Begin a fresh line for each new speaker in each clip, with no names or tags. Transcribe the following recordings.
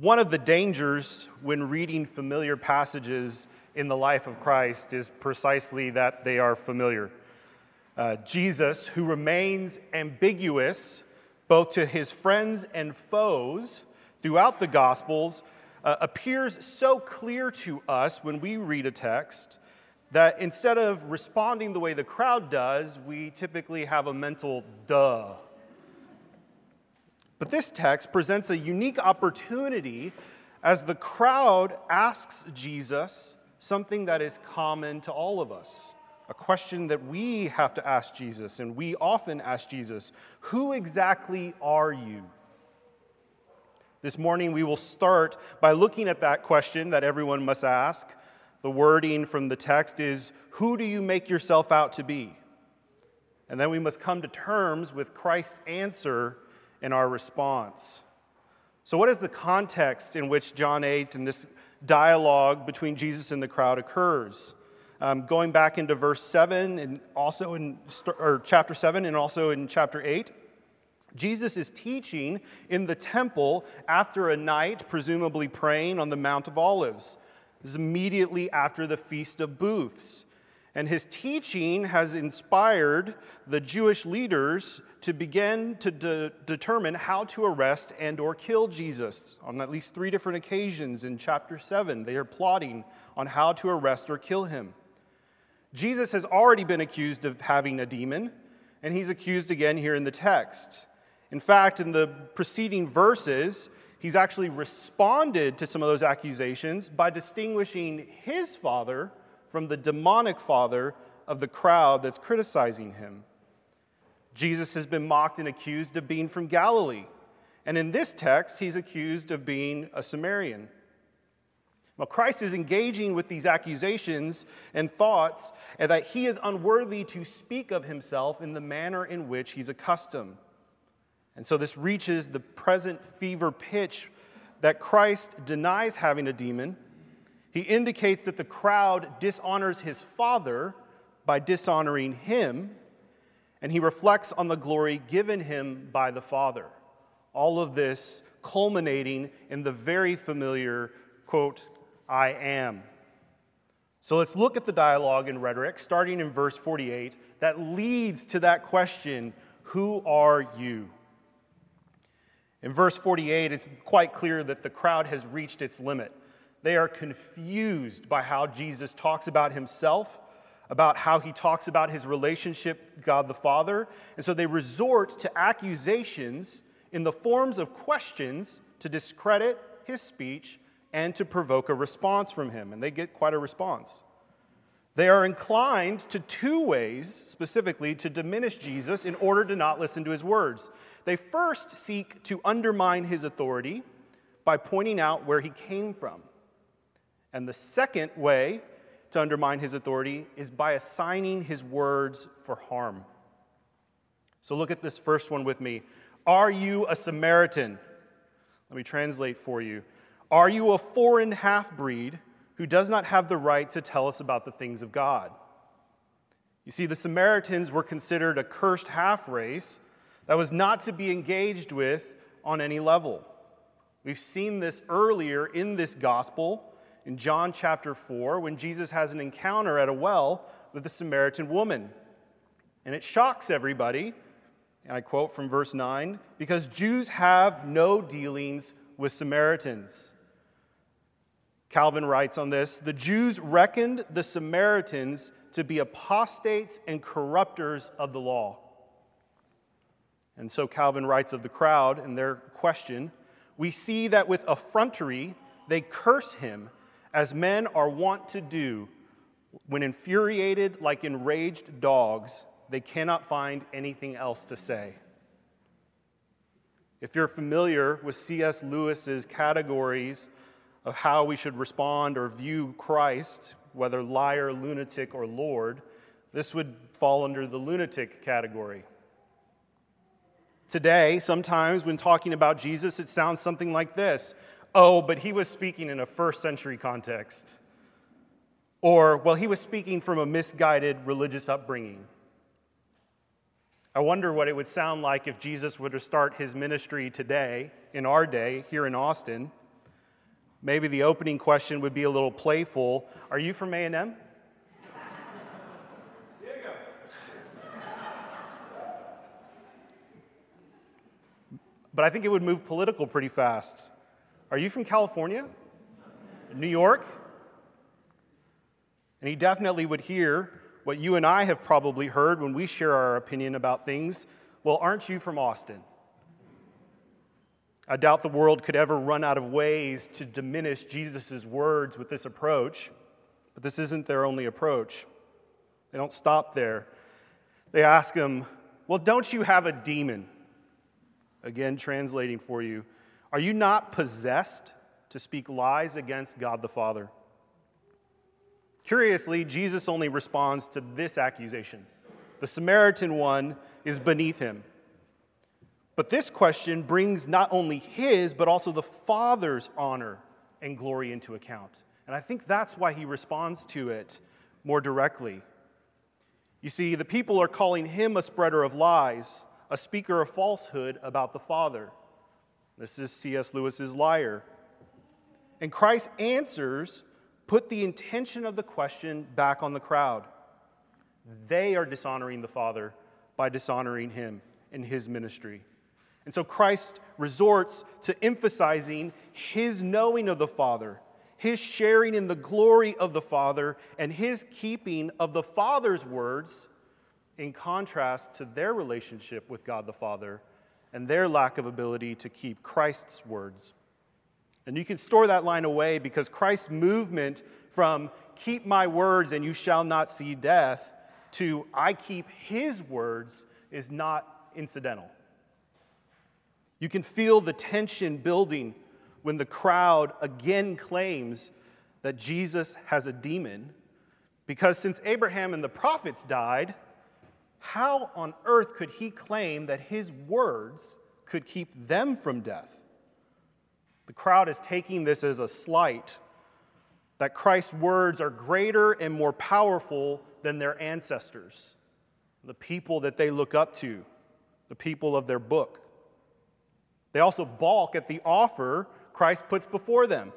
One of the dangers when reading familiar passages in the life of Christ is precisely that they are familiar. Uh, Jesus, who remains ambiguous both to his friends and foes throughout the Gospels, uh, appears so clear to us when we read a text that instead of responding the way the crowd does, we typically have a mental duh but this text presents a unique opportunity as the crowd asks Jesus something that is common to all of us, a question that we have to ask Jesus, and we often ask Jesus Who exactly are you? This morning, we will start by looking at that question that everyone must ask. The wording from the text is Who do you make yourself out to be? And then we must come to terms with Christ's answer in our response. So, what is the context in which John 8 and this dialogue between Jesus and the crowd occurs? Um, going back into verse 7 and also in or chapter 7 and also in chapter 8, Jesus is teaching in the temple after a night, presumably praying on the Mount of Olives. This is immediately after the Feast of Booths. And his teaching has inspired the Jewish leaders to begin to de- determine how to arrest and or kill Jesus. On at least 3 different occasions in chapter 7, they are plotting on how to arrest or kill him. Jesus has already been accused of having a demon, and he's accused again here in the text. In fact, in the preceding verses, he's actually responded to some of those accusations by distinguishing his father from the demonic father of the crowd that's criticizing him. Jesus has been mocked and accused of being from Galilee. And in this text, he's accused of being a Samaritan. Well, Christ is engaging with these accusations and thoughts and that he is unworthy to speak of himself in the manner in which he's accustomed. And so this reaches the present fever pitch that Christ denies having a demon he indicates that the crowd dishonors his father by dishonoring him, and he reflects on the glory given him by the Father. All of this culminating in the very familiar quote, I am. So let's look at the dialogue and rhetoric, starting in verse 48, that leads to that question Who are you? In verse 48, it's quite clear that the crowd has reached its limit. They are confused by how Jesus talks about himself, about how he talks about his relationship God the Father. And so they resort to accusations in the forms of questions to discredit his speech and to provoke a response from him. And they get quite a response. They are inclined to two ways, specifically, to diminish Jesus in order to not listen to his words. They first seek to undermine his authority by pointing out where he came from. And the second way to undermine his authority is by assigning his words for harm. So look at this first one with me. Are you a Samaritan? Let me translate for you. Are you a foreign half breed who does not have the right to tell us about the things of God? You see, the Samaritans were considered a cursed half race that was not to be engaged with on any level. We've seen this earlier in this gospel in John chapter 4 when Jesus has an encounter at a well with a Samaritan woman. And it shocks everybody, and I quote from verse 9 because Jews have no dealings with Samaritans. Calvin writes on this the Jews reckoned the Samaritans to be apostates and corrupters of the law. And so Calvin writes of the crowd in their question we see that with effrontery they curse him as men are wont to do when infuriated like enraged dogs, they cannot find anything else to say. If you're familiar with C.S. Lewis's categories of how we should respond or view Christ, whether liar, lunatic, or Lord, this would fall under the lunatic category. Today, sometimes when talking about Jesus, it sounds something like this oh, but he was speaking in a first century context. Or, well, he was speaking from a misguided religious upbringing. I wonder what it would sound like if Jesus were to start his ministry today, in our day, here in Austin. maybe the opening question would be a little playful. Are you from A&M? but I think it would move political pretty fast. Are you from California? New York? And he definitely would hear what you and I have probably heard when we share our opinion about things. Well, aren't you from Austin? I doubt the world could ever run out of ways to diminish Jesus' words with this approach, but this isn't their only approach. They don't stop there. They ask him, Well, don't you have a demon? Again, translating for you. Are you not possessed to speak lies against God the Father? Curiously, Jesus only responds to this accusation. The Samaritan one is beneath him. But this question brings not only his, but also the Father's honor and glory into account. And I think that's why he responds to it more directly. You see, the people are calling him a spreader of lies, a speaker of falsehood about the Father. This is C.S. Lewis's liar. And Christ's answers put the intention of the question back on the crowd. They are dishonoring the Father by dishonoring him in his ministry. And so Christ resorts to emphasizing his knowing of the Father, his sharing in the glory of the Father, and his keeping of the Father's words in contrast to their relationship with God the Father and their lack of ability to keep Christ's words. And you can store that line away because Christ's movement from keep my words and you shall not see death to I keep his words is not incidental. You can feel the tension building when the crowd again claims that Jesus has a demon because since Abraham and the prophets died, how on earth could he claim that his words could keep them from death? The crowd is taking this as a slight that Christ's words are greater and more powerful than their ancestors, the people that they look up to, the people of their book. They also balk at the offer Christ puts before them.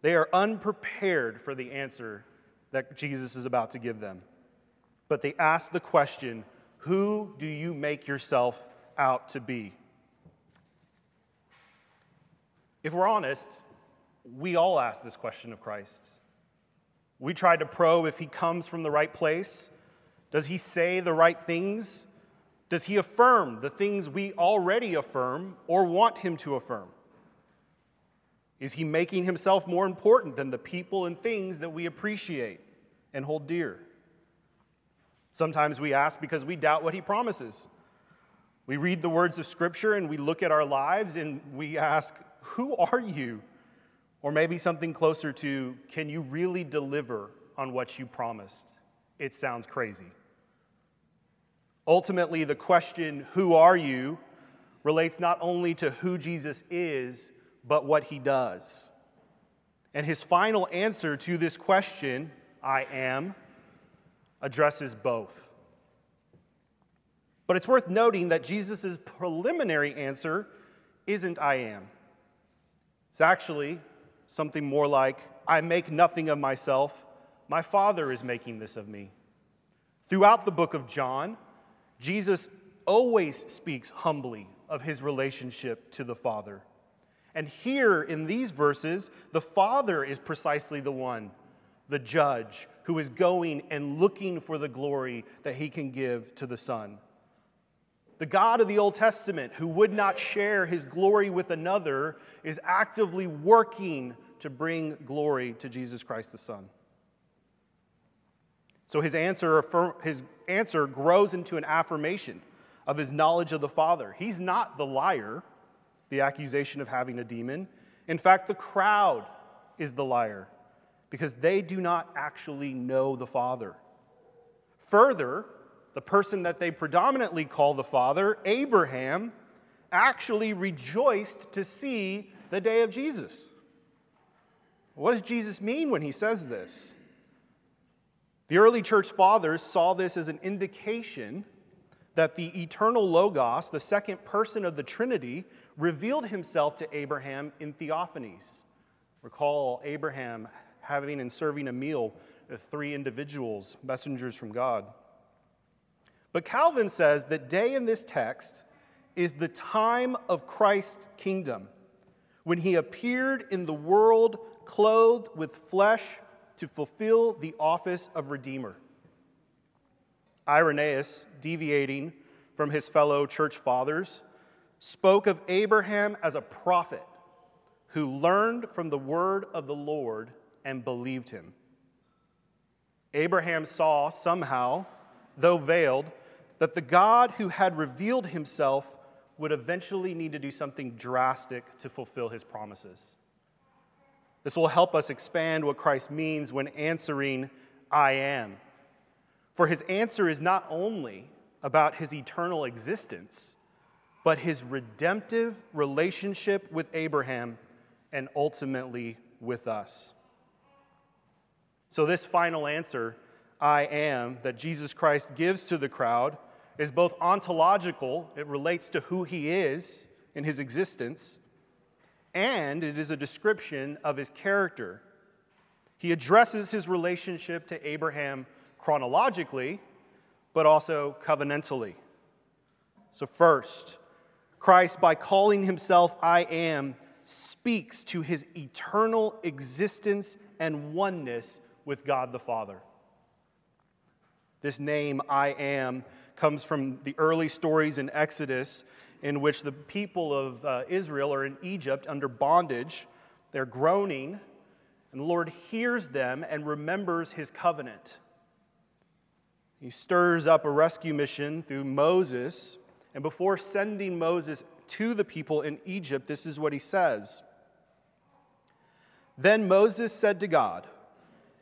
They are unprepared for the answer that Jesus is about to give them but they ask the question Who do you make yourself out to be? If we're honest, we all ask this question of Christ. We try to probe if he comes from the right place. Does he say the right things? Does he affirm the things we already affirm or want him to affirm? Is he making himself more important than the people and things that we appreciate and hold dear? Sometimes we ask because we doubt what he promises. We read the words of Scripture and we look at our lives and we ask, Who are you? Or maybe something closer to, Can you really deliver on what you promised? It sounds crazy. Ultimately, the question, Who are you? relates not only to who Jesus is, but what he does. And his final answer to this question, I am, addresses both. But it's worth noting that Jesus' preliminary answer isn't I am. It's actually something more like I make nothing of myself, my Father is making this of me. Throughout the book of John, Jesus always speaks humbly of his relationship to the Father. And here in these verses, the Father is precisely the one, the judge, who is going and looking for the glory that he can give to the Son. The God of the Old Testament, who would not share his glory with another, is actively working to bring glory to Jesus Christ the Son. So his answer, his answer grows into an affirmation of his knowledge of the Father. He's not the liar, the accusation of having a demon. In fact, the crowd is the liar because they do not actually know the Father. Further, the person that they predominantly call the Father, Abraham, actually rejoiced to see the day of Jesus. What does Jesus mean when he says this? The early church fathers saw this as an indication that the eternal Logos, the second person of the Trinity, revealed himself to Abraham in theophanies. Recall Abraham having and serving a meal with three individuals, messengers from God. But Calvin says that day in this text is the time of Christ's kingdom, when he appeared in the world clothed with flesh to fulfill the office of Redeemer. Irenaeus, deviating from his fellow church fathers, spoke of Abraham as a prophet who learned from the word of the Lord and believed him. Abraham saw somehow, though veiled, that the God who had revealed himself would eventually need to do something drastic to fulfill his promises. This will help us expand what Christ means when answering, I am. For his answer is not only about his eternal existence, but his redemptive relationship with Abraham and ultimately with us. So, this final answer, I am, that Jesus Christ gives to the crowd is both ontological, it relates to who he is in his existence, and it is a description of his character. He addresses his relationship to Abraham chronologically, but also covenantally. So, first, Christ, by calling himself I am, speaks to his eternal existence and oneness with God the Father. This name, I am, comes from the early stories in Exodus in which the people of uh, Israel are in Egypt under bondage. They're groaning, and the Lord hears them and remembers his covenant. He stirs up a rescue mission through Moses, and before sending Moses to the people in Egypt, this is what he says. Then Moses said to God,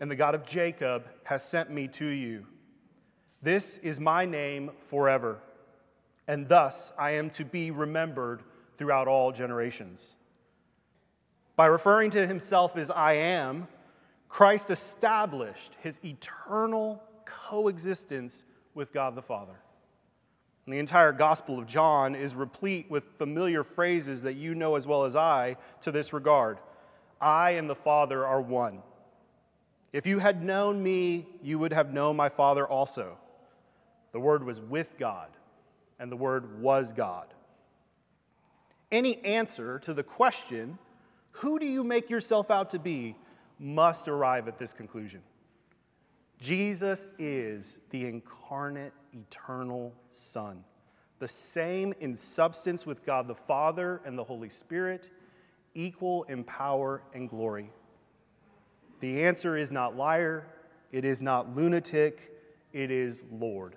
and the God of Jacob, has sent me to you. This is my name forever and thus I am to be remembered throughout all generations. By referring to himself as I am, Christ established his eternal coexistence with God the Father. And the entire Gospel of John is replete with familiar phrases that you know as well as I to this regard. I and the Father are one. If you had known me, you would have known my Father also. The Word was with God and the Word was God. Any answer to the question, who do you make yourself out to be, must arrive at this conclusion. Jesus is the incarnate, eternal Son, the same in substance with God the Father and the Holy Spirit, equal in power and glory. The answer is not liar, it is not lunatic, it is Lord.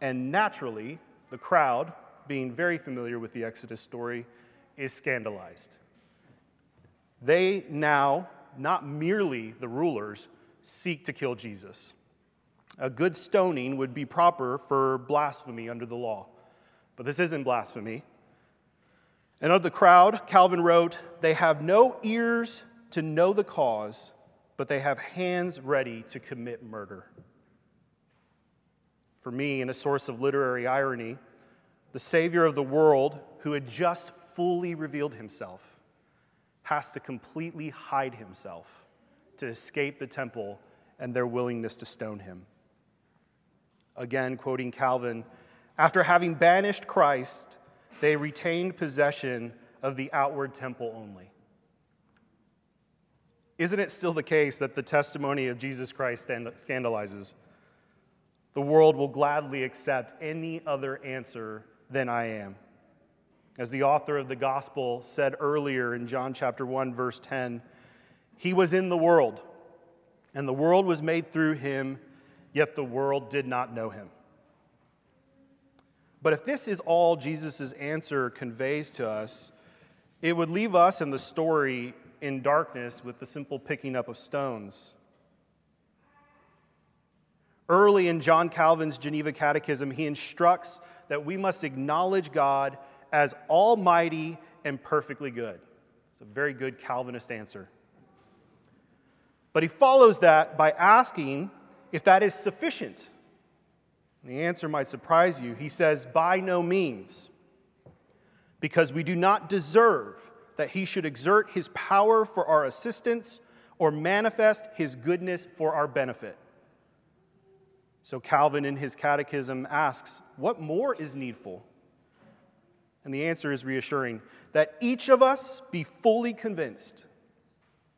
And naturally, the crowd, being very familiar with the Exodus story, is scandalized. They now, not merely the rulers, seek to kill Jesus. A good stoning would be proper for blasphemy under the law, but this isn't blasphemy. And of the crowd, Calvin wrote, They have no ears to know the cause, but they have hands ready to commit murder for me in a source of literary irony, the Savior of the world, who had just fully revealed himself, has to completely hide himself to escape the temple and their willingness to stone him. Again, quoting Calvin, after having banished Christ, they retained possession of the outward temple only. Isn't it still the case that the testimony of Jesus Christ scandalizes? The world will gladly accept any other answer than I am. As the author of the gospel said earlier in John chapter 1 verse 10, he was in the world, and the world was made through him, yet the world did not know him. But if this is all Jesus' answer conveys to us, it would leave us in the story in darkness with the simple picking up of stones. Early in John Calvin's Geneva Catechism, he instructs that we must acknowledge God as almighty and perfectly good. It's a very good Calvinist answer. But he follows that by asking if that is sufficient. the answer might surprise you. He says, By no means, because we do not deserve that he should exert his power for our assistance or manifest his goodness for our benefit. So Calvin in his catechism asks, What more is needful? And the answer is reassuring that each of us be fully convinced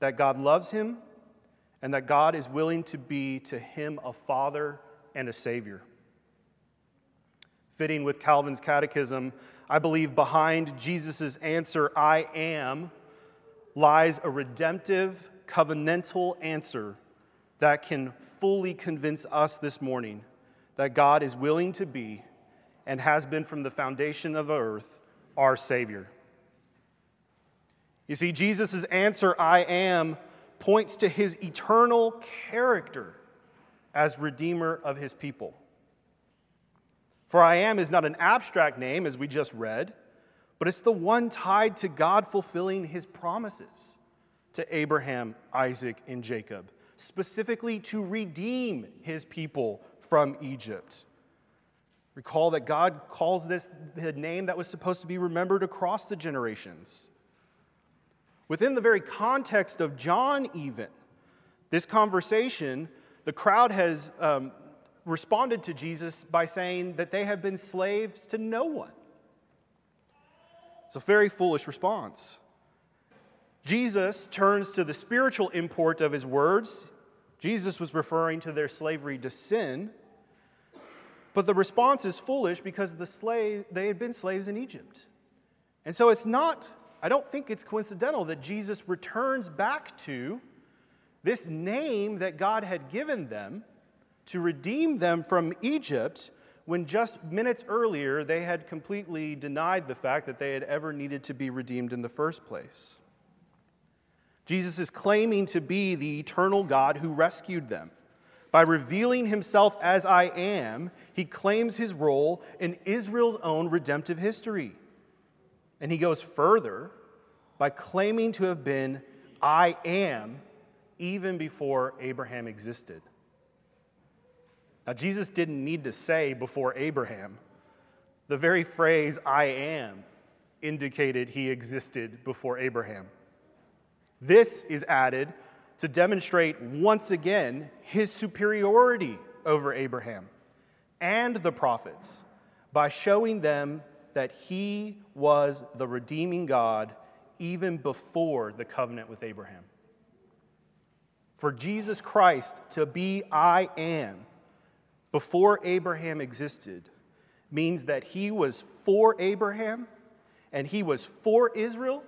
that God loves him and that God is willing to be to him a father and a savior. Fitting with Calvin's catechism, I believe behind Jesus' answer, I am, lies a redemptive, covenantal answer that can fully convince us this morning that God is willing to be and has been from the foundation of the earth our Savior. You see, Jesus' answer, I am, points to his eternal character as Redeemer of his people. For I am is not an abstract name, as we just read, but it's the one tied to God fulfilling his promises to Abraham, Isaac, and Jacob, specifically to redeem his people from Egypt. Recall that God calls this the name that was supposed to be remembered across the generations. Within the very context of John, even, this conversation, the crowd has um, responded to Jesus by saying that they have been slaves to no one. It's a very foolish response. Jesus turns to the spiritual import of his words. Jesus was referring to their slavery to sin. But the response is foolish because the slave, they had been slaves in Egypt. And so it's not, I don't think it's coincidental that Jesus returns back to this name that God had given them to redeem them from Egypt when just minutes earlier they had completely denied the fact that they had ever needed to be redeemed in the first place. Jesus is claiming to be the eternal God who rescued them. By revealing himself as I am, he claims his role in Israel's own redemptive history. And he goes further by claiming to have been I am even before Abraham existed. Now, Jesus didn't need to say before Abraham. The very phrase, I am, indicated he existed before Abraham. This is added to demonstrate once again his superiority over Abraham and the prophets by showing them that he was the redeeming God even before the covenant with Abraham. For Jesus Christ to be I am before Abraham existed means that he was for Abraham and he was for Israel,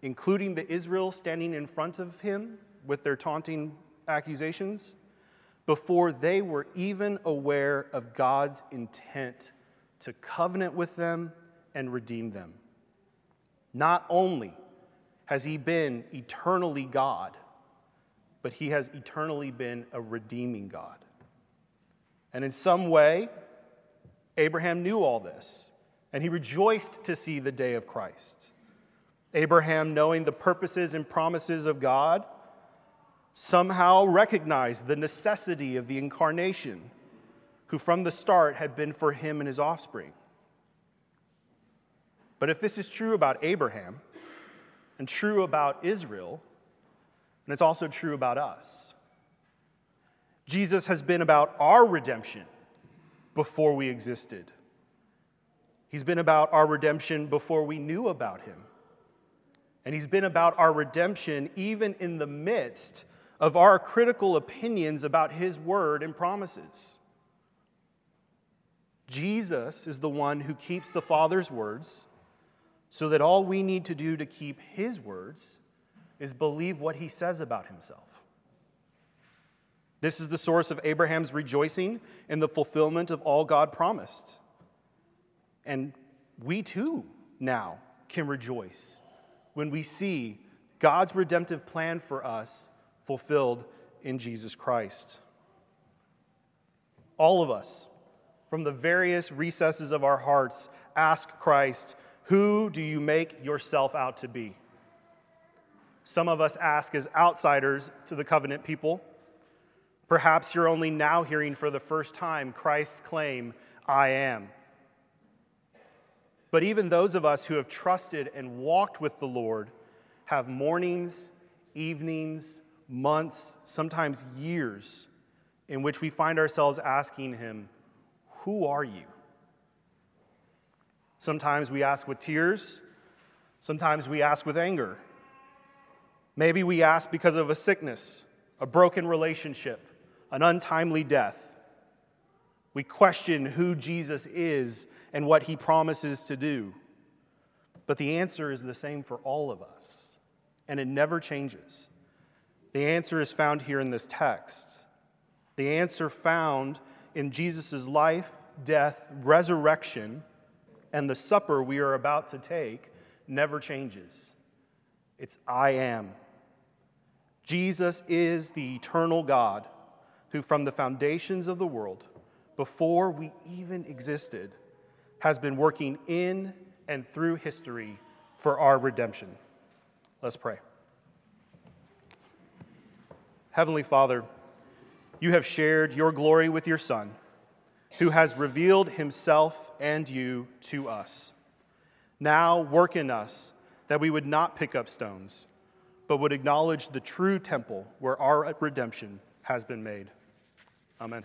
including the Israel standing in front of him with their taunting accusations, before they were even aware of God's intent to covenant with them and redeem them. Not only has he been eternally God, but he has eternally been a redeeming God. And in some way, Abraham knew all this, and he rejoiced to see the day of Christ. Abraham, knowing the purposes and promises of God, somehow recognized the necessity of the incarnation, who from the start had been for him and his offspring. But if this is true about Abraham and true about Israel, and it's also true about us, Jesus has been about our redemption before we existed. He's been about our redemption before we knew about him. And he's been about our redemption even in the midst of our critical opinions about his word and promises. Jesus is the one who keeps the Father's words so that all we need to do to keep his words is believe what he says about himself. This is the source of Abraham's rejoicing in the fulfillment of all God promised. And we too now can rejoice when we see God's redemptive plan for us fulfilled in Jesus Christ. All of us, from the various recesses of our hearts, ask Christ, Who do you make yourself out to be? Some of us ask as outsiders to the covenant people. Perhaps you're only now hearing for the first time Christ's claim, I am. But even those of us who have trusted and walked with the Lord have mornings, evenings, months, sometimes years in which we find ourselves asking Him, Who are you? Sometimes we ask with tears, sometimes we ask with anger. Maybe we ask because of a sickness, a broken relationship, an untimely death. We question who Jesus is and what he promises to do. But the answer is the same for all of us, and it never changes. The answer is found here in this text. The answer found in Jesus' life, death, resurrection, and the supper we are about to take never changes. It's I am. Jesus is the eternal God who, from the foundations of the world, before we even existed, has been working in and through history for our redemption. Let's pray. Heavenly Father, you have shared your glory with your Son, who has revealed himself and you to us. Now work in us that we would not pick up stones, but would acknowledge the true temple where our redemption has been made. Amen.